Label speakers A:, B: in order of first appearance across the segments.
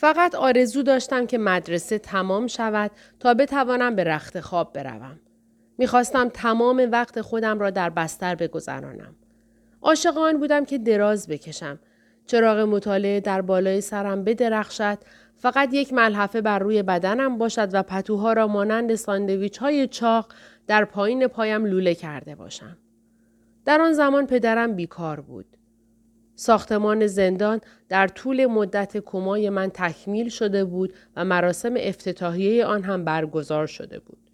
A: فقط آرزو داشتم که مدرسه تمام شود تا بتوانم به رخت خواب بروم. می‌خواستم تمام وقت خودم را در بستر بگذرانم. عاشق آن بودم که دراز بکشم. چراغ مطالعه در بالای سرم بدرخشد فقط یک ملحفه بر روی بدنم باشد و پتوها را مانند ساندویچ های چاق در پایین پایم لوله کرده باشم. در آن زمان پدرم بیکار بود. ساختمان زندان در طول مدت کمای من تکمیل شده بود و مراسم افتتاحیه آن هم برگزار شده بود.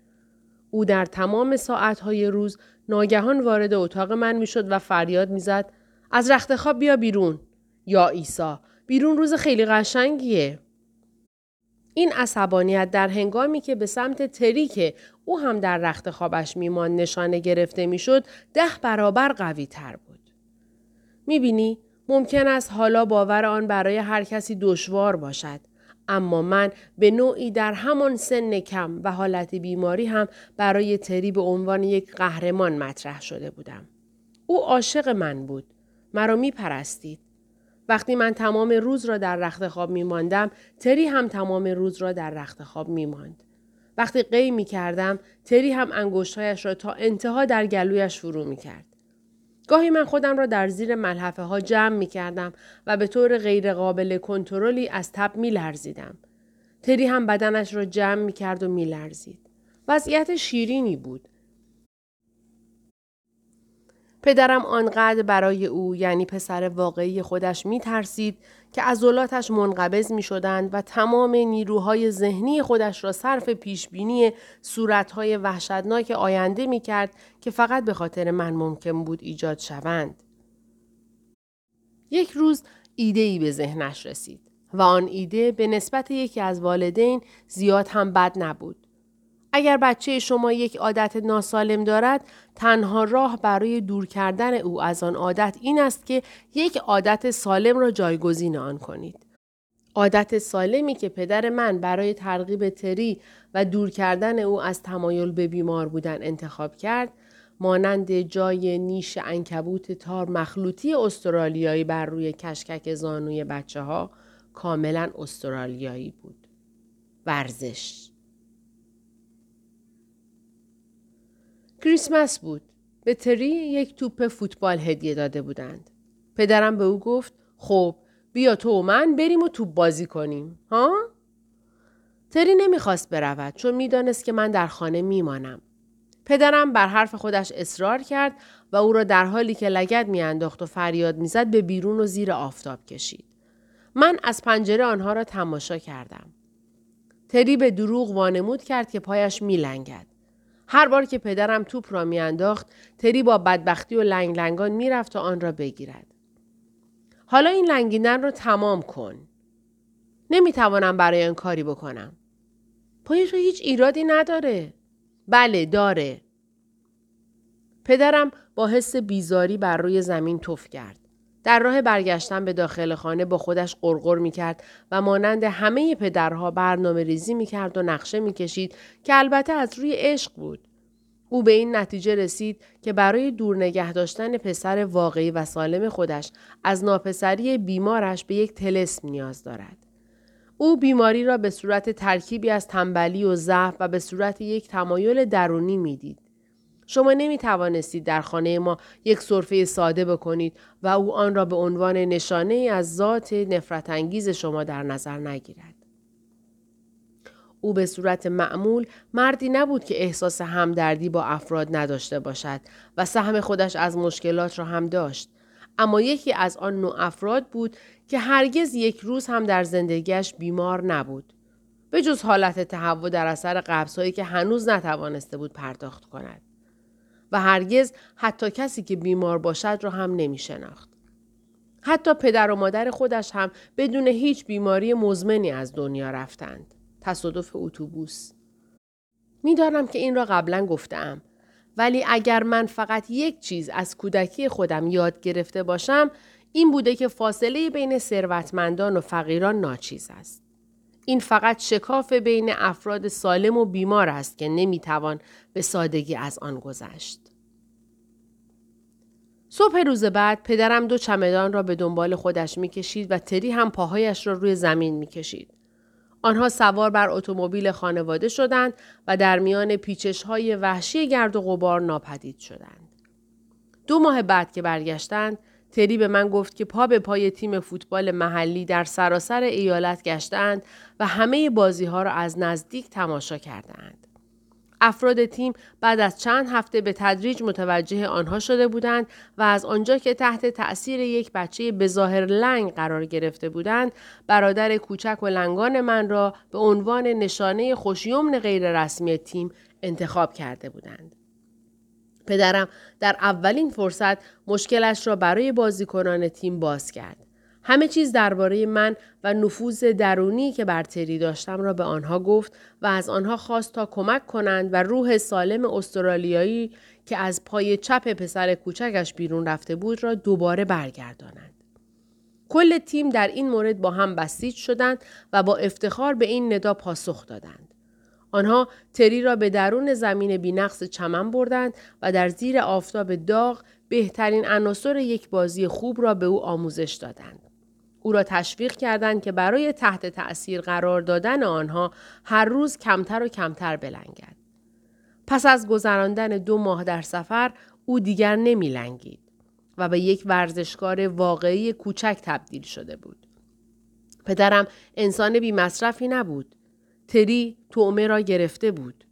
A: او در تمام ساعتهای روز ناگهان وارد اتاق من می‌شد و فریاد می‌زد از رخت خواب بیا بیرون یا عیسی بیرون روز خیلی قشنگیه این عصبانیت در هنگامی که به سمت تری که او هم در رخت خوابش میمان نشانه گرفته می‌شد ده برابر قوی تر بود. می‌بینی ممکن است حالا باور آن برای هر کسی دشوار باشد. اما من به نوعی در همان سن کم و حالت بیماری هم برای تری به عنوان یک قهرمان مطرح شده بودم. او عاشق من بود. مرا می پرستید. وقتی من تمام روز را در رخت خواب می ماندم، تری هم تمام روز را در رخت خواب می ماند. وقتی قی می کردم، تری هم انگشتهایش را تا انتها در گلویش فرو می کرد. گاهی من خودم را در زیر ملحفه ها جمع می کردم و به طور غیرقابل کنترلی از تب می لرزیدم. تری هم بدنش را جمع می کرد و می لرزید. وضعیت شیرینی بود. پدرم آنقدر برای او یعنی پسر واقعی خودش می ترسید که عضلاتش منقبض می شدند و تمام نیروهای ذهنی خودش را صرف پیشبینی صورتهای وحشتناک آینده می کرد که فقط به خاطر من ممکن بود ایجاد شوند. یک روز ایده ای به ذهنش رسید و آن ایده به نسبت یکی از والدین زیاد هم بد نبود. اگر بچه شما یک عادت ناسالم دارد تنها راه برای دور کردن او از آن عادت این است که یک عادت سالم را جایگزین آن کنید. عادت سالمی که پدر من برای ترغیب تری و دور کردن او از تمایل به بیمار بودن انتخاب کرد مانند جای نیش انکبوت تار مخلوطی استرالیایی بر روی کشکک زانوی بچه ها کاملا استرالیایی بود. ورزش کریسمس بود. به تری یک توپ فوتبال هدیه داده بودند. پدرم به او گفت خب بیا تو و من بریم و توپ بازی کنیم. ها؟ تری نمی‌خواست برود چون می‌دانست که من در خانه میمانم. پدرم بر حرف خودش اصرار کرد و او را در حالی که لگد میانداخت و فریاد می‌زد به بیرون و زیر آفتاب کشید. من از پنجره آنها را تماشا کردم. تری به دروغ وانمود کرد که پایش میلنگد. هر بار که پدرم توپ را میانداخت تری با بدبختی و لنگ لنگان می‌رفت تا آن را بگیرد. حالا این لنگیدن را تمام کن. نمی‌توانم برای آن کاری بکنم. پای تو هیچ ایرادی نداره. بله داره. پدرم با حس بیزاری بر روی زمین توف کرد. در راه برگشتن به داخل خانه با خودش قرقر می کرد و مانند همه پدرها برنامه ریزی می کرد و نقشه می کشید که البته از روی عشق بود. او به این نتیجه رسید که برای دور نگه داشتن پسر واقعی و سالم خودش از ناپسری بیمارش به یک تلسم نیاز دارد. او بیماری را به صورت ترکیبی از تنبلی و ضعف و به صورت یک تمایل درونی می‌دید. شما نمی توانستید در خانه ما یک صرفه ساده بکنید و او آن را به عنوان نشانه از ذات نفرت انگیز شما در نظر نگیرد. او به صورت معمول مردی نبود که احساس همدردی با افراد نداشته باشد و سهم خودش از مشکلات را هم داشت. اما یکی از آن نوع افراد بود که هرگز یک روز هم در زندگیش بیمار نبود. به جز حالت تهوع در اثر قبضهایی که هنوز نتوانسته بود پرداخت کند. و هرگز حتی کسی که بیمار باشد را هم نمی شناخت. حتی پدر و مادر خودش هم بدون هیچ بیماری مزمنی از دنیا رفتند. تصادف اتوبوس. می‌دانم که این را قبلا گفتم ولی اگر من فقط یک چیز از کودکی خودم یاد گرفته باشم این بوده که فاصله بین ثروتمندان و فقیران ناچیز است. این فقط شکاف بین افراد سالم و بیمار است که نمی‌توان به سادگی از آن گذشت. صبح روز بعد پدرم دو چمدان را به دنبال خودش می‌کشید و تری هم پاهایش را روی زمین می‌کشید. آنها سوار بر اتومبیل خانواده شدند و در میان پیچش های وحشی گرد و غبار ناپدید شدند. دو ماه بعد که برگشتند، تری به من گفت که پا به پای تیم فوتبال محلی در سراسر ایالت گشتند و همه بازی ها را از نزدیک تماشا کردند. افراد تیم بعد از چند هفته به تدریج متوجه آنها شده بودند و از آنجا که تحت تأثیر یک بچه بظاهر لنگ قرار گرفته بودند برادر کوچک و لنگان من را به عنوان نشانه خوشیمن غیررسمی تیم انتخاب کرده بودند. پدرم در اولین فرصت مشکلش را برای بازیکنان تیم باز کرد. همه چیز درباره من و نفوذ درونی که بر تری داشتم را به آنها گفت و از آنها خواست تا کمک کنند و روح سالم استرالیایی که از پای چپ پسر کوچکش بیرون رفته بود را دوباره برگردانند. کل تیم در این مورد با هم بسیج شدند و با افتخار به این ندا پاسخ دادند. آنها تری را به درون زمین بینقص چمن بردند و در زیر آفتاب داغ بهترین عناصر یک بازی خوب را به او آموزش دادند. او را تشویق کردند که برای تحت تأثیر قرار دادن آنها هر روز کمتر و کمتر بلنگد. پس از گذراندن دو ماه در سفر او دیگر نمی لنگید و به یک ورزشکار واقعی کوچک تبدیل شده بود. پدرم انسان بی مصرفی نبود. تری تومه را گرفته بود.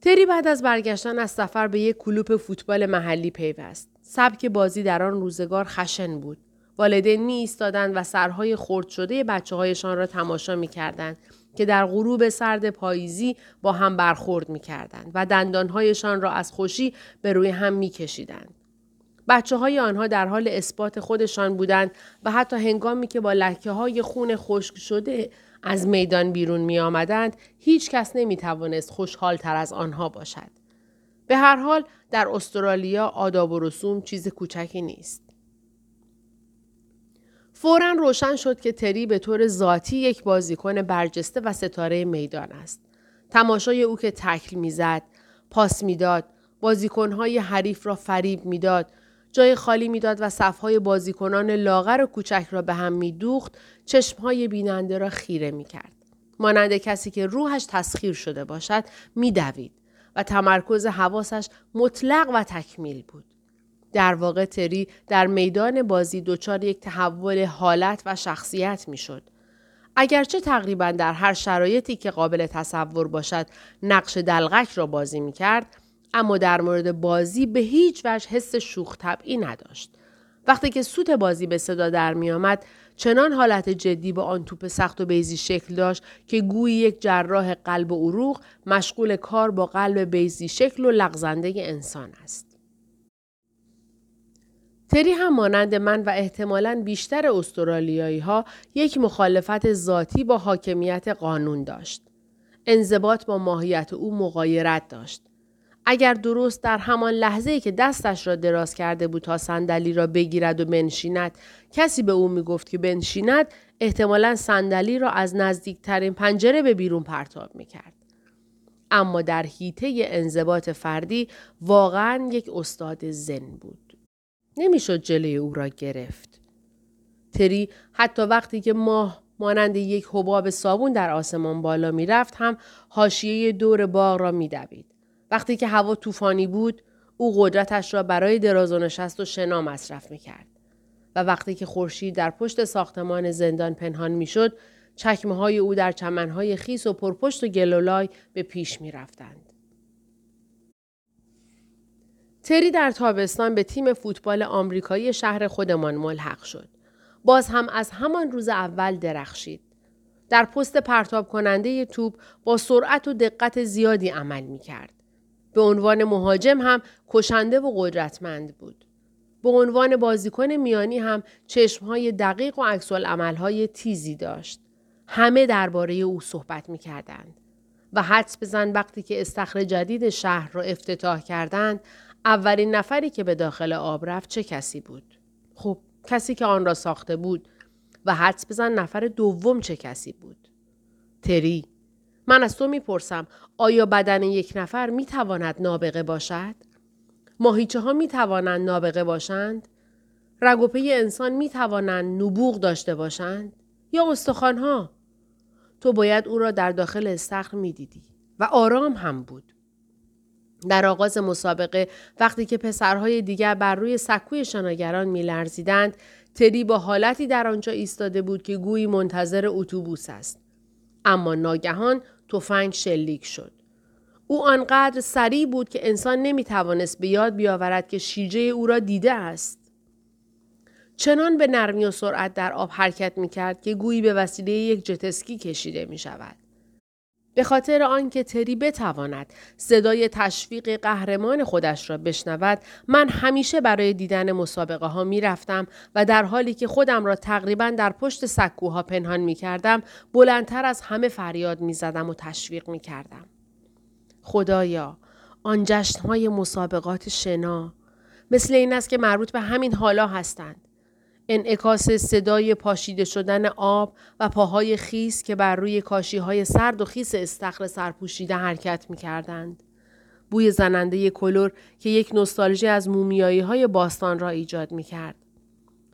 A: تری بعد از برگشتن از سفر به یک کلوپ فوتبال محلی پیوست. سبک بازی در آن روزگار خشن بود. والدین می ایستادند و سرهای خرد شده بچه هایشان را تماشا می کردند که در غروب سرد پاییزی با هم برخورد می کردند و دندانهایشان را از خوشی به روی هم می کشیدند. بچه های آنها در حال اثبات خودشان بودند و حتی هنگامی که با لکه های خون خشک شده از میدان بیرون می آمدند هیچ کس نمی توانست خوشحال تر از آنها باشد. به هر حال در استرالیا آداب و رسوم چیز کوچکی نیست. فورا روشن شد که تری به طور ذاتی یک بازیکن برجسته و ستاره میدان است. تماشای او که تکل می‌زد، پاس می‌داد، بازیکنهای حریف را فریب می‌داد، جای خالی می‌داد و صفهای بازیکنان لاغر و کوچک را به هم میدوخت، چشمهای بیننده را خیره می‌کرد. مانند کسی که روحش تسخیر شده باشد میدوید و تمرکز حواسش مطلق و تکمیل بود. در واقع تری در میدان بازی دچار یک تحول حالت و شخصیت می‌شد. اگرچه تقریبا در هر شرایطی که قابل تصور باشد نقش دلغک را بازی می کرد اما در مورد بازی به هیچ وجه حس شوخ طبعی نداشت. وقتی که سوت بازی به صدا در می آمد چنان حالت جدی با آن توپ سخت و بیزی شکل داشت که گویی یک جراح قلب و عروق مشغول کار با قلب بیزی شکل و لغزنده انسان است. تری هم مانند من و احتمالا بیشتر استرالیایی ها یک مخالفت ذاتی با حاکمیت قانون داشت. انضباط با ماهیت او مقایرت داشت. اگر درست در همان لحظه که دستش را دراز کرده بود تا صندلی را بگیرد و بنشیند کسی به او می گفت که بنشیند احتمالا صندلی را از نزدیکترین پنجره به بیرون پرتاب می کرد. اما در حیطه انضباط فردی واقعا یک استاد زن بود. نمی‌شد جلوی او را گرفت. تری حتی وقتی که ماه مانند یک حباب صابون در آسمان بالا می‌رفت هم حاشیه دور باغ را میدوید. وقتی که هوا طوفانی بود او قدرتش را برای دراز و نشست و شنا مصرف می‌کرد. و وقتی که خورشید در پشت ساختمان زندان پنهان می‌شد چکمه های او در چمنهای خیس و پرپشت و گلولای به پیش می رفتند. تری در تابستان به تیم فوتبال آمریکایی شهر خودمان ملحق شد. باز هم از همان روز اول درخشید. در پست پرتاب کننده توپ با سرعت و دقت زیادی عمل می کرد. به عنوان مهاجم هم کشنده و قدرتمند بود. به عنوان بازیکن میانی هم چشمهای دقیق و عکسال عملهای تیزی داشت. همه درباره او صحبت می کردند. و حدس بزن وقتی که استخر جدید شهر را افتتاح کردند اولین نفری که به داخل آب رفت چه کسی بود؟ خب کسی که آن را ساخته بود و حدس بزن نفر دوم چه کسی بود؟ تری من از تو می‌پرسم آیا بدن یک نفر می‌تواند نابغه باشد؟ ماهیچه ها می توانند نابغه باشند؟ رگ و پی انسان می توانند نبوغ داشته باشند؟ یا استخوان ها؟ تو باید او را در داخل استخر می دیدی و آرام هم بود. در آغاز مسابقه وقتی که پسرهای دیگر بر روی سکوی شناگران میلرزیدند تری با حالتی در آنجا ایستاده بود که گویی منتظر اتوبوس است اما ناگهان تفنگ شلیک شد او آنقدر سریع بود که انسان نمی‌توانست به یاد بیاورد که شیجه او را دیده است چنان به نرمی و سرعت در آب حرکت می کرد که گویی به وسیله یک جتسکی کشیده می شود. به خاطر آنکه تری بتواند صدای تشویق قهرمان خودش را بشنود من همیشه برای دیدن مسابقه ها می رفتم و در حالی که خودم را تقریبا در پشت سکوها پنهان می کردم بلندتر از همه فریاد می زدم و تشویق می کردم. خدایا آن های مسابقات شنا مثل این است که مربوط به همین حالا هستند. انعکاس صدای پاشیده شدن آب و پاهای خیس که بر روی کاشی های سرد و خیس استخر سرپوشیده حرکت می کردند. بوی زننده کلور که یک نستالژی از مومیایی های باستان را ایجاد می کرد.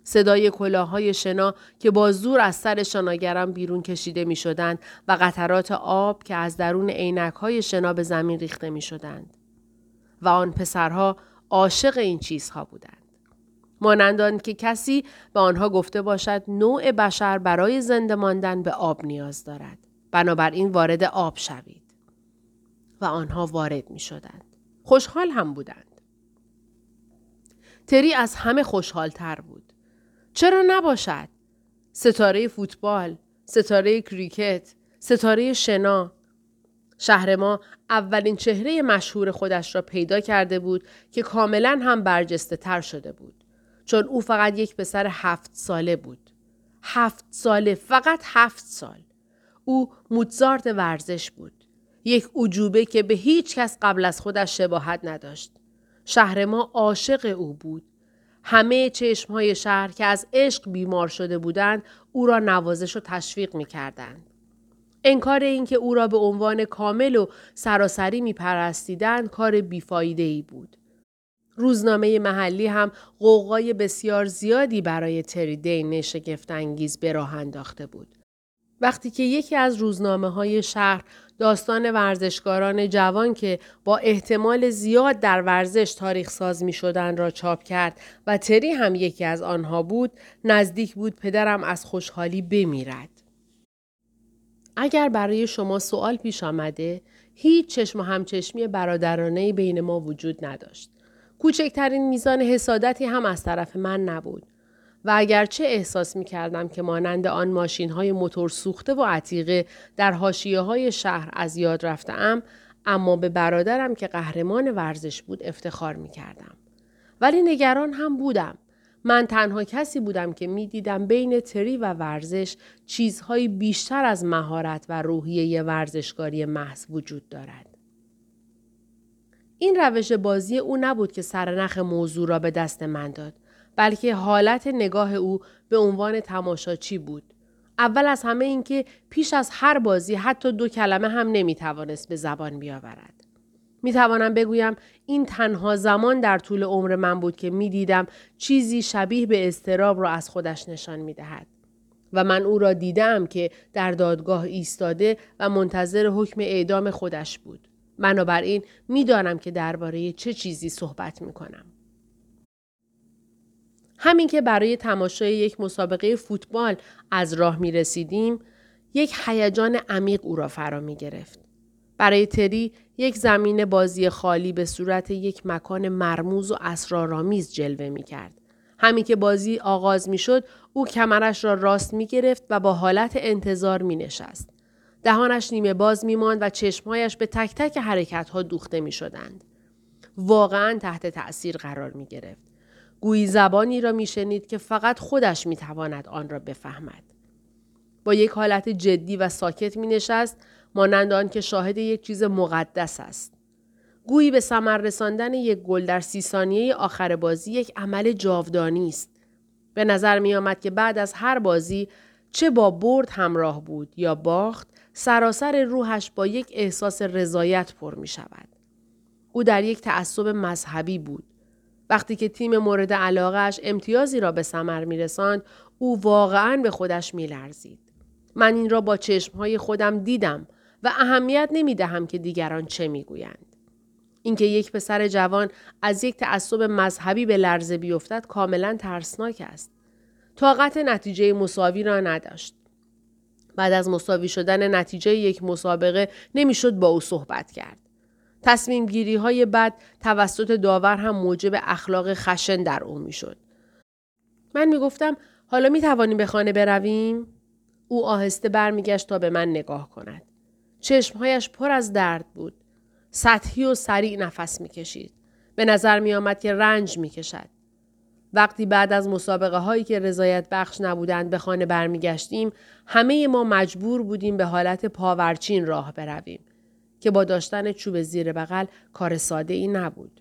A: صدای کلاهای شنا که با زور از سر شناگران بیرون کشیده می شدند و قطرات آب که از درون عینک های شنا به زمین ریخته می شدند. و آن پسرها عاشق این چیزها بودند. مانندان که کسی به آنها گفته باشد نوع بشر برای زنده ماندن به آب نیاز دارد. بنابراین وارد آب شوید. و آنها وارد می شدند. خوشحال هم بودند. تری از همه خوشحال تر بود. چرا نباشد؟ ستاره فوتبال، ستاره کریکت، ستاره شنا. شهر ما اولین چهره مشهور خودش را پیدا کرده بود که کاملا هم برجسته تر شده بود. چون او فقط یک پسر هفت ساله بود. هفت ساله فقط هفت سال. او موتزارت ورزش بود. یک عجوبه که به هیچ کس قبل از خودش شباهت نداشت. شهر ما عاشق او بود. همه چشم های شهر که از عشق بیمار شده بودند او را نوازش و تشویق می کردند. انکار اینکه او را به عنوان کامل و سراسری می پرستیدند کار بیفایده ای بود. روزنامه محلی هم قوقای بسیار زیادی برای تری دین شگفتانگیز به راه انداخته بود. وقتی که یکی از روزنامه های شهر داستان ورزشکاران جوان که با احتمال زیاد در ورزش تاریخ ساز می شدن را چاپ کرد و تری هم یکی از آنها بود نزدیک بود پدرم از خوشحالی بمیرد. اگر برای شما سوال پیش آمده هیچ چشم و همچشمی برادرانه بین ما وجود نداشت. کوچکترین میزان حسادتی هم از طرف من نبود. و اگرچه احساس می کردم که مانند آن ماشین های موتور سوخته و عتیقه در حاشیه های شهر از یاد رفتم اما به برادرم که قهرمان ورزش بود افتخار می کردم. ولی نگران هم بودم. من تنها کسی بودم که می دیدم بین تری و ورزش چیزهایی بیشتر از مهارت و روحیه ورزشکاری محض وجود دارد. این روش بازی او نبود که سرنخ موضوع را به دست من داد بلکه حالت نگاه او به عنوان تماشاچی بود اول از همه اینکه پیش از هر بازی حتی دو کلمه هم نمی‌توانست به زبان بیاورد می توانم بگویم این تنها زمان در طول عمر من بود که می دیدم چیزی شبیه به استراب را از خودش نشان می دهد. و من او را دیدم که در دادگاه ایستاده و منتظر حکم اعدام خودش بود. بنابراین می‌دانم که درباره چه چیزی صحبت می کنم. همین که برای تماشای یک مسابقه فوتبال از راه می رسیدیم، یک هیجان عمیق او را فرا می گرفت. برای تری یک زمین بازی خالی به صورت یک مکان مرموز و اسرارآمیز جلوه می کرد. همین که بازی آغاز می شد او کمرش را راست می گرفت و با حالت انتظار می نشست. دهانش نیمه باز میماند و چشمهایش به تک تک حرکت ها دوخته می شدند. واقعا تحت تأثیر قرار می گرفت. گویی زبانی را می شنید که فقط خودش می تواند آن را بفهمد. با یک حالت جدی و ساکت می نشست مانند آن که شاهد یک چیز مقدس است. گویی به ثمر رساندن یک گل در سی ثانیه آخر بازی یک عمل جاودانی است. به نظر می آمد که بعد از هر بازی چه با برد همراه بود یا باخت سراسر روحش با یک احساس رضایت پر می شود. او در یک تعصب مذهبی بود. وقتی که تیم مورد علاقهش امتیازی را به ثمر میرساند او واقعا به خودش میلرزید من این را با چشمهای خودم دیدم و اهمیت نمی دهم که دیگران چه می‌گویند اینکه یک پسر جوان از یک تعصب مذهبی به لرزه بیفتد کاملا ترسناک است طاقت نتیجه مساوی را نداشت بعد از مساوی شدن نتیجه یک مسابقه نمی‌شد با او صحبت کرد تصمیم گیری های بد توسط داور هم موجب اخلاق خشن در او می‌شد. من می گفتم حالا می توانیم به خانه برویم؟ او آهسته برمیگشت تا به من نگاه کند. چشمهایش پر از درد بود. سطحی و سریع نفس می‌کشید. به نظر می آمد که رنج می کشد. وقتی بعد از مسابقه هایی که رضایت بخش نبودند به خانه برمیگشتیم همه ما مجبور بودیم به حالت پاورچین راه برویم. که با داشتن چوب زیر بغل کار ساده ای نبود.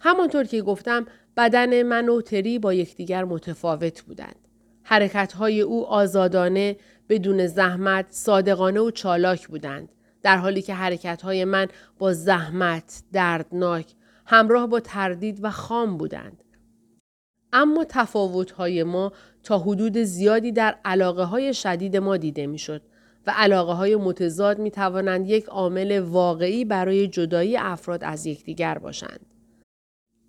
A: همانطور که گفتم بدن من و تری با یکدیگر متفاوت بودند. حرکتهای او آزادانه، بدون زحمت، صادقانه و چالاک بودند. در حالی که حرکتهای من با زحمت، دردناک، همراه با تردید و خام بودند. اما تفاوتهای ما تا حدود زیادی در علاقه های شدید ما دیده می‌شد و علاقه های متضاد می توانند یک عامل واقعی برای جدایی افراد از یکدیگر باشند.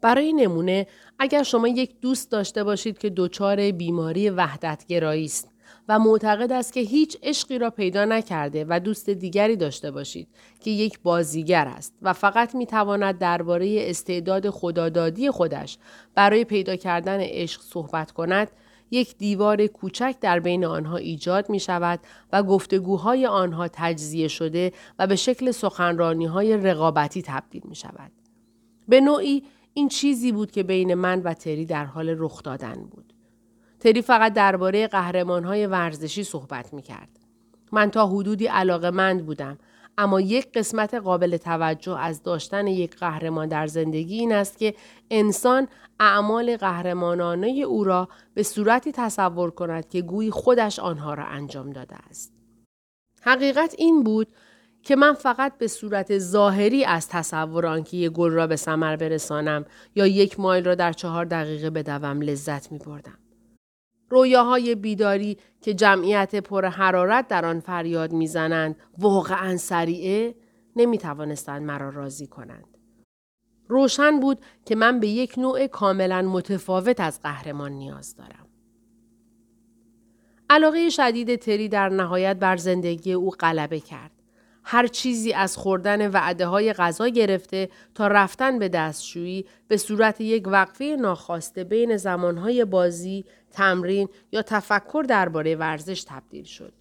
A: برای نمونه اگر شما یک دوست داشته باشید که دچار بیماری وحدتگرایی است و معتقد است که هیچ عشقی را پیدا نکرده و دوست دیگری داشته باشید که یک بازیگر است و فقط می تواند درباره استعداد خدادادی خودش برای پیدا کردن عشق صحبت کند یک دیوار کوچک در بین آنها ایجاد می شود و گفتگوهای آنها تجزیه شده و به شکل سخنرانی های رقابتی تبدیل می شود. به نوعی این چیزی بود که بین من و تری در حال رخ دادن بود. تری فقط درباره قهرمان های ورزشی صحبت می کرد. من تا حدودی علاقه مند بودم اما یک قسمت قابل توجه از داشتن یک قهرمان در زندگی این است که انسان اعمال قهرمانانه او را به صورتی تصور کند که گویی خودش آنها را انجام داده است. حقیقت این بود که من فقط به صورت ظاهری از تصور آنکه یک گل را به ثمر برسانم یا یک مایل را در چهار دقیقه بدوم لذت می بردم. رویاهای بیداری که جمعیت پر حرارت در آن فریاد می‌زنند واقعا سریعه نمی توانستند مرا راضی کنند. روشن بود که من به یک نوع کاملا متفاوت از قهرمان نیاز دارم. علاقه شدید تری در نهایت بر زندگی او غلبه کرد. هر چیزی از خوردن وعده های غذا گرفته تا رفتن به دستشویی به صورت یک وقفه ناخواسته بین زمانهای بازی، تمرین یا تفکر درباره ورزش تبدیل شد.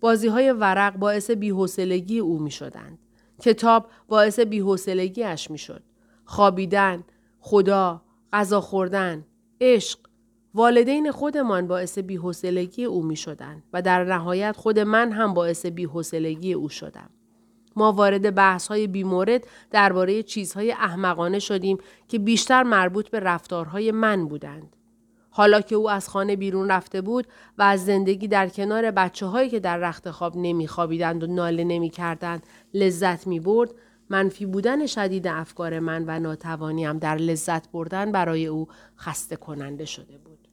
A: بازی های ورق باعث بیحسلگی او می شدند. کتاب باعث بیحسلگیش می شد. خوابیدن، خدا، غذا خوردن، عشق، والدین خودمان باعث بیحسلگی او می شدن و در نهایت خود من هم باعث بیحسلگی او شدم. ما وارد بحث های بیمورد درباره چیزهای احمقانه شدیم که بیشتر مربوط به رفتارهای من بودند. حالا که او از خانه بیرون رفته بود و از زندگی در کنار بچه هایی که در رخت خواب نمیخوابیدند و ناله نمی‌کردند لذت می برد منفی بودن شدید افکار من و ناتوانیم در لذت بردن برای او خسته کننده شده بود.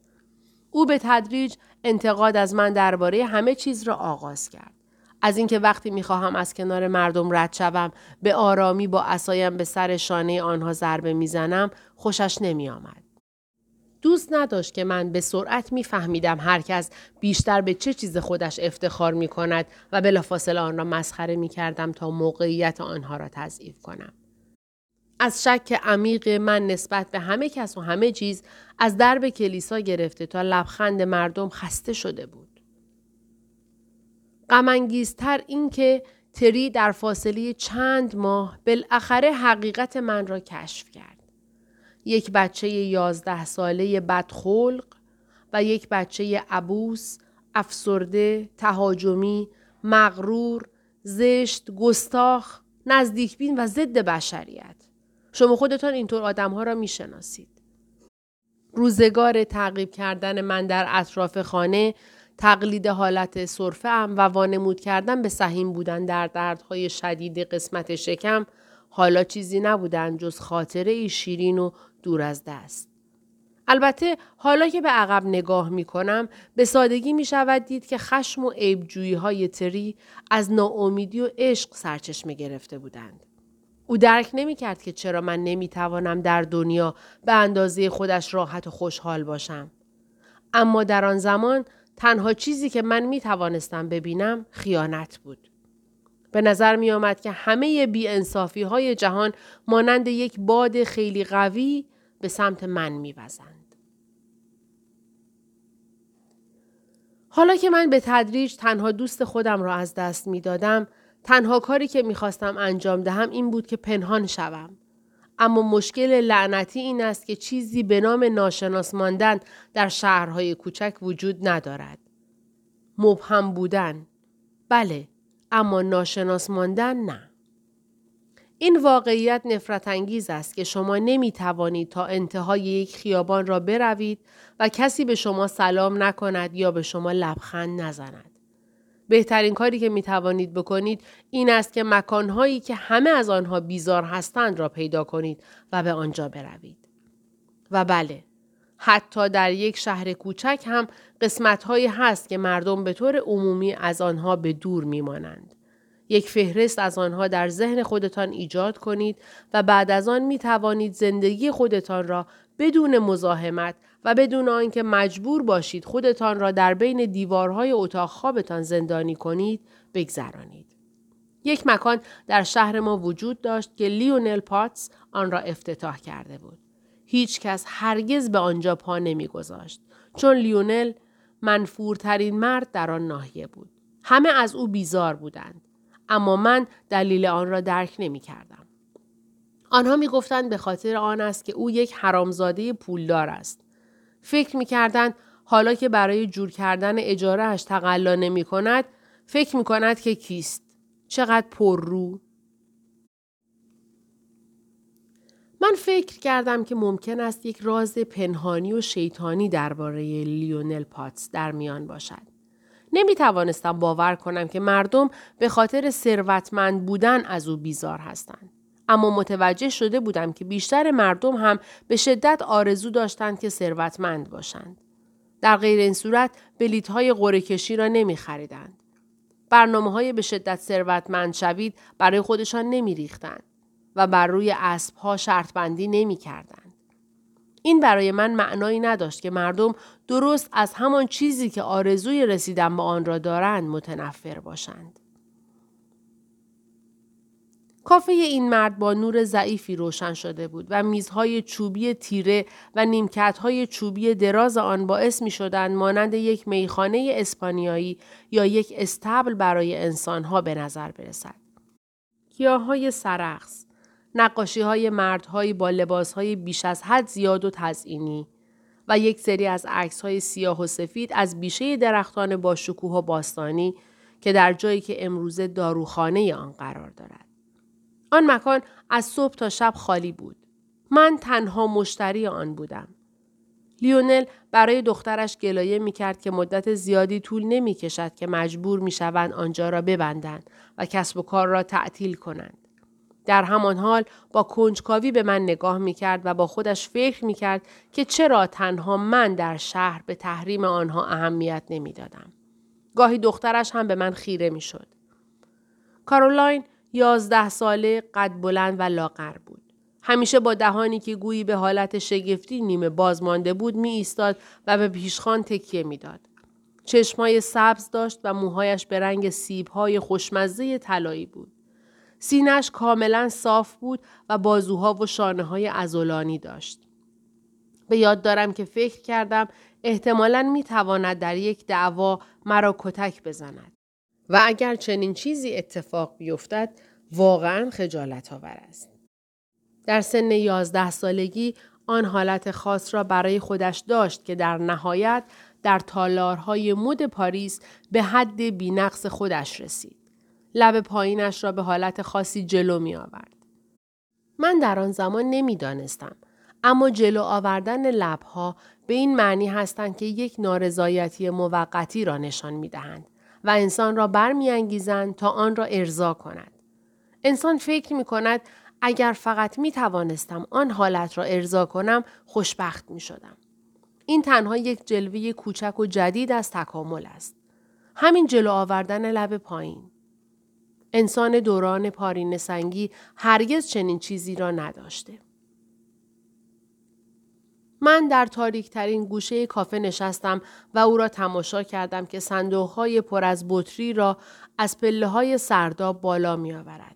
A: او به تدریج انتقاد از من درباره همه چیز را آغاز کرد. از اینکه وقتی می‌خواهم از کنار مردم رد شوم به آرامی با اسایم به سر شانه آنها ضربه می‌زنم خوشش نمیآمد دوست نداشت که من به سرعت میفهمیدم هر کس بیشتر به چه چیز خودش افتخار می کند و بلافاصله آن را مسخره می کردم تا موقعیت آنها را تضعیف کنم. از شک عمیق من نسبت به همه کس و همه چیز از درب کلیسا گرفته تا لبخند مردم خسته شده بود. غمانگیزتر این که تری در فاصله چند ماه بالاخره حقیقت من را کشف کرد. یک بچه یازده ساله بدخلق و یک بچه عبوس، افسرده، تهاجمی، مغرور، زشت، گستاخ، نزدیکبین و ضد بشریت. شما خودتان اینطور آدمها را می‌شناسید. روزگار تعقیب کردن من در اطراف خانه تقلید حالت صرفه ام و وانمود کردن به سهیم بودن در دردهای شدید قسمت شکم حالا چیزی نبودند جز خاطره ای شیرین و دور از دست. البته حالا که به عقب نگاه می کنم به سادگی می شود دید که خشم و عیبجویی های تری از ناامیدی و عشق سرچشمه گرفته بودند. او درک نمی کرد که چرا من نمی توانم در دنیا به اندازه خودش راحت و خوشحال باشم. اما در آن زمان تنها چیزی که من می توانستم ببینم خیانت بود. به نظر می آمد که همه بی انصافی های جهان مانند یک باد خیلی قوی به سمت من می وزند. حالا که من به تدریج تنها دوست خودم را از دست می دادم، تنها کاری که می‌خواستم انجام دهم این بود که پنهان شوم. اما مشکل لعنتی این است که چیزی به نام ناشناس ماندن در شهرهای کوچک وجود ندارد. مبهم بودن. بله، اما ناشناس ماندن نه. این واقعیت نفرت انگیز است که شما نمی توانید تا انتهای یک خیابان را بروید و کسی به شما سلام نکند یا به شما لبخند نزند. بهترین کاری که می توانید بکنید این است که مکانهایی که همه از آنها بیزار هستند را پیدا کنید و به آنجا بروید. و بله، حتی در یک شهر کوچک هم قسمتهایی هست که مردم به طور عمومی از آنها به دور میمانند. یک فهرست از آنها در ذهن خودتان ایجاد کنید و بعد از آن می توانید زندگی خودتان را بدون مزاحمت و بدون آنکه مجبور باشید خودتان را در بین دیوارهای اتاق خوابتان زندانی کنید بگذرانید. یک مکان در شهر ما وجود داشت که لیونل پاتس آن را افتتاح کرده بود. هیچ کس هرگز به آنجا پا نمیگذاشت چون لیونل منفورترین مرد در آن ناحیه بود. همه از او بیزار بودند. اما من دلیل آن را درک نمی کردم. آنها می گفتند به خاطر آن است که او یک حرامزاده پولدار است. فکر می کردن حالا که برای جور کردن اجارهش تقلا نمی کند فکر می کند که کیست؟ چقدر پر من فکر کردم که ممکن است یک راز پنهانی و شیطانی درباره لیونل پاتس در میان باشد. نمی توانستم باور کنم که مردم به خاطر ثروتمند بودن از او بیزار هستند. اما متوجه شده بودم که بیشتر مردم هم به شدت آرزو داشتند که ثروتمند باشند. در غیر این صورت بلیت های قره کشی را نمی خریدند. برنامه های به شدت ثروتمند شوید برای خودشان نمی ریختند و بر روی اسب ها شرط بندی نمی کردند. این برای من معنایی نداشت که مردم درست از همان چیزی که آرزوی رسیدن به آن را دارند متنفر باشند. کافه این مرد با نور ضعیفی روشن شده بود و میزهای چوبی تیره و نیمکتهای چوبی دراز آن باعث می شدند مانند یک میخانه اسپانیایی یا یک استبل برای انسانها به نظر برسد. های سرخص، نقاشی های مردهایی با لباس های بیش از حد زیاد و تزئینی و یک سری از عکس های سیاه و سفید از بیشه درختان با شکوه و باستانی که در جایی که امروزه داروخانه آن قرار دارد. آن مکان از صبح تا شب خالی بود. من تنها مشتری آن بودم. لیونل برای دخترش گلایه می کرد که مدت زیادی طول نمی کشد که مجبور می شوند آنجا را ببندند و کسب و کار را تعطیل کنند. در همان حال با کنجکاوی به من نگاه می کرد و با خودش فکر می کرد که چرا تنها من در شهر به تحریم آنها اهمیت نمی دادم. گاهی دخترش هم به من خیره می شد. کارولاین یازده ساله قد بلند و لاغر بود. همیشه با دهانی که گویی به حالت شگفتی نیمه باز مانده بود می ایستاد و به پیشخان تکیه می‌داد. چشمای سبز داشت و موهایش به رنگ سیبهای خوشمزه طلایی بود. سینش کاملا صاف بود و بازوها و شانه های ازولانی داشت. به یاد دارم که فکر کردم احتمالا می تواند در یک دعوا مرا کتک بزند. و اگر چنین چیزی اتفاق بیفتد واقعا خجالت آور است. در سن یازده سالگی آن حالت خاص را برای خودش داشت که در نهایت در تالارهای مد پاریس به حد بینقص خودش رسید. لب پایینش را به حالت خاصی جلو می آورد. من در آن زمان نمی‌دانستم اما جلو آوردن لبها به این معنی هستند که یک نارضایتی موقتی را نشان می دهند و انسان را برمیانگیزند تا آن را ارضا کند. انسان فکر می کند اگر فقط می توانستم آن حالت را ارضا کنم خوشبخت می شدم. این تنها یک جلوه کوچک و جدید از تکامل است. همین جلو آوردن لب پایین. انسان دوران پارین سنگی هرگز چنین چیزی را نداشته. من در تاریک ترین گوشه کافه نشستم و او را تماشا کردم که صندوقهای پر از بطری را از پله های سرداب بالا می آورد.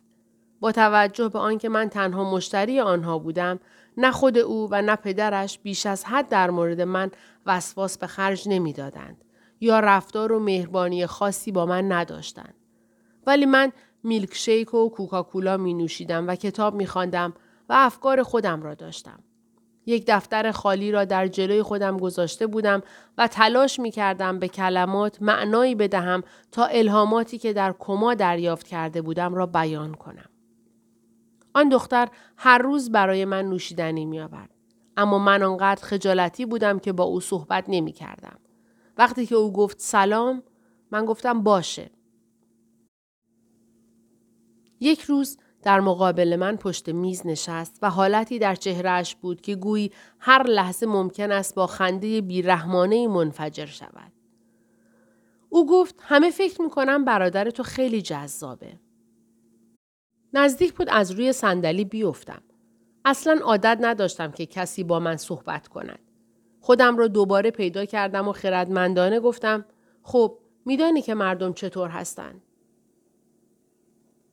A: با توجه به آنکه من تنها مشتری آنها بودم نه خود او و نه پدرش بیش از حد در مورد من وسواس به خرج نمی‌دادند یا رفتار و مهربانی خاصی با من نداشتند ولی من میلک شیک و کوکاکولا می نوشیدم و کتاب می خواندم و افکار خودم را داشتم. یک دفتر خالی را در جلوی خودم گذاشته بودم و تلاش می کردم به کلمات معنایی بدهم تا الهاماتی که در کما دریافت کرده بودم را بیان کنم. آن دختر هر روز برای من نوشیدنی می آورد. اما من آنقدر خجالتی بودم که با او صحبت نمی کردم. وقتی که او گفت سلام من گفتم باشه. یک روز در مقابل من پشت میز نشست و حالتی در چهرهش بود که گویی هر لحظه ممکن است با خنده بیرحمانه منفجر شود. او گفت همه فکر می‌کنم برادر تو خیلی جذابه. نزدیک بود از روی صندلی بیفتم. اصلا عادت نداشتم که کسی با من صحبت کند. خودم را دوباره پیدا کردم و خردمندانه گفتم خب میدانی که مردم چطور هستند.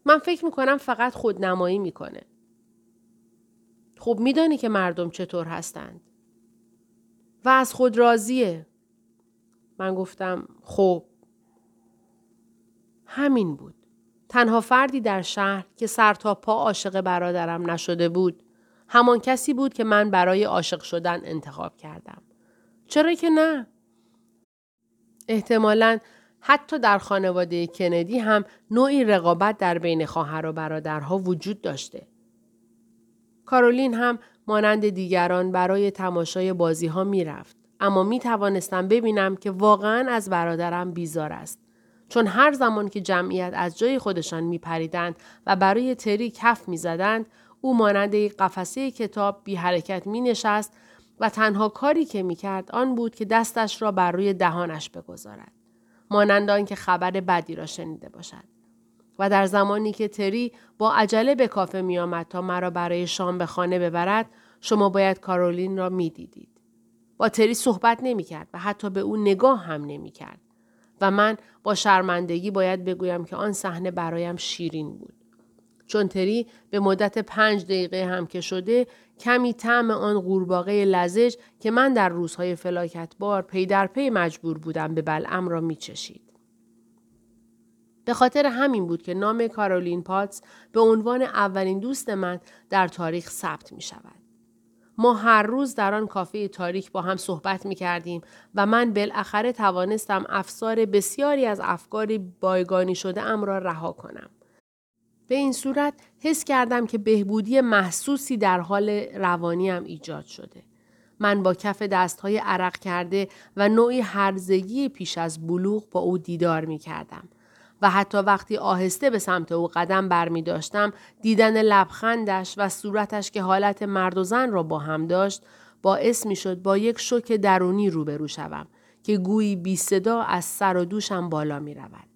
A: من فکر می‌کنم فقط خودنمایی می‌کنه. خب میدانی که مردم چطور هستند. و از خود راضیه. من گفتم خب. همین بود. تنها فردی در شهر که سر تا پا عاشق برادرم نشده بود همان کسی بود که من برای عاشق شدن انتخاب کردم. چرا که نه؟ احتمالا حتی در خانواده کندی هم نوعی رقابت در بین خواهر و برادرها وجود داشته. کارولین هم مانند دیگران برای تماشای بازی ها می رفت. اما می توانستم ببینم که واقعا از برادرم بیزار است. چون هر زمان که جمعیت از جای خودشان می پریدند و برای تری کف می زدند، او مانند یک قفسه کتاب بی حرکت می نشست و تنها کاری که می کرد آن بود که دستش را بر روی دهانش بگذارد. مانند آنکه خبر بدی را شنیده باشد. و در زمانی که تری با عجله به کافه می آمد تا مرا برای شام به خانه ببرد شما باید کارولین را می دیدید. با تری صحبت نمی کرد و حتی به او نگاه هم نمی کرد. و من با شرمندگی باید بگویم که آن صحنه برایم شیرین بود. چون تری به مدت پنج دقیقه هم که شده کمی طعم آن قورباغه لزج که من در روزهای فلاکت بار پی در پی مجبور بودم ببلعم را می چشید. به خاطر همین بود که نام کارولین پاتس به عنوان اولین دوست من در تاریخ ثبت می شود. ما هر روز در آن کافه تاریک با هم صحبت می کردیم و من بالاخره توانستم افسار بسیاری از افکار بایگانی شده ام را رها کنم. به این صورت حس کردم که بهبودی محسوسی در حال روانیم ایجاد شده. من با کف دستهای عرق کرده و نوعی هرزگی پیش از بلوغ با او دیدار می کردم. و حتی وقتی آهسته به سمت او قدم بر می داشتم دیدن لبخندش و صورتش که حالت مرد و زن را با هم داشت باعث می شد با یک شوک درونی روبرو شوم که گویی بی صدا از سر و دوشم بالا می رود.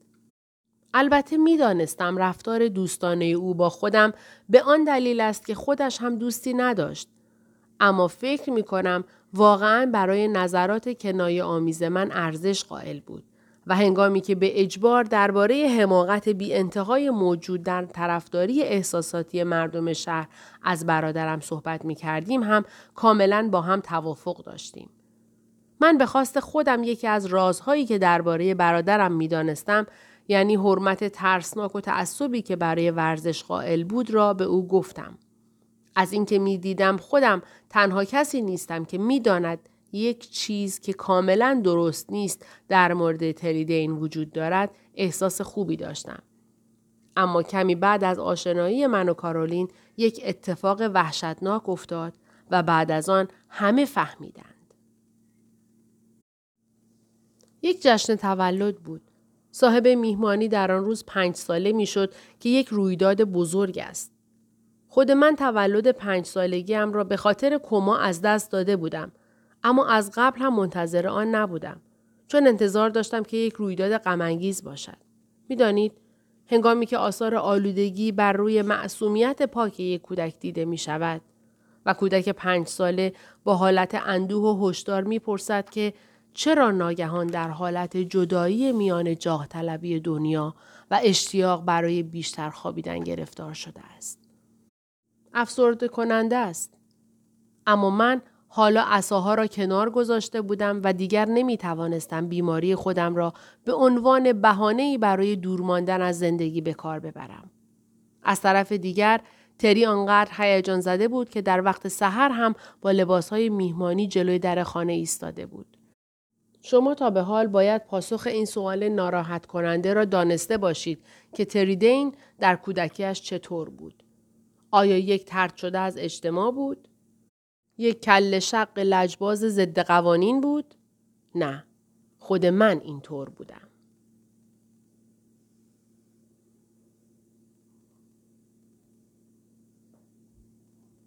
A: البته می دانستم رفتار دوستانه او با خودم به آن دلیل است که خودش هم دوستی نداشت. اما فکر می کنم واقعا برای نظرات کنایه آمیز من ارزش قائل بود. و هنگامی که به اجبار درباره حماقت بی انتهای موجود در طرفداری احساساتی مردم شهر از برادرم صحبت می کردیم هم کاملا با هم توافق داشتیم. من به خواست خودم یکی از رازهایی که درباره برادرم می دانستم یعنی حرمت ترسناک و تعصبی که برای ورزش قائل بود را به او گفتم. از اینکه می دیدم خودم تنها کسی نیستم که می داند یک چیز که کاملا درست نیست در مورد تریدین وجود دارد احساس خوبی داشتم. اما کمی بعد از آشنایی من و کارولین یک اتفاق وحشتناک افتاد و بعد از آن همه فهمیدند. یک جشن تولد بود. صاحب میهمانی در آن روز پنج ساله می‌شد که یک رویداد بزرگ است. خود من تولد پنج سالگیم را به خاطر کما از دست داده بودم اما از قبل هم منتظر آن نبودم چون انتظار داشتم که یک رویداد غمانگیز باشد می‌دانید هنگامی که آثار آلودگی بر روی معصومیت پاک یک کودک دیده می شود و کودک پنج ساله با حالت اندوه و هشدار می‌پرسد که چرا ناگهان در حالت جدایی میان جاه طلبی دنیا و اشتیاق برای بیشتر خوابیدن گرفتار شده است. افسرده کننده است. اما من حالا اساها را کنار گذاشته بودم و دیگر نمی توانستم بیماری خودم را به عنوان بهانه‌ای برای دور ماندن از زندگی به کار ببرم. از طرف دیگر تری آنقدر هیجان زده بود که در وقت سحر هم با لباسهای میهمانی جلوی در خانه ایستاده بود. شما تا به حال باید پاسخ این سوال ناراحت کننده را دانسته باشید که تریدین در کودکیش چطور بود. آیا یک ترد شده از اجتماع بود؟ یک کل شق لجباز ضد قوانین بود؟ نه. خود من اینطور بودم.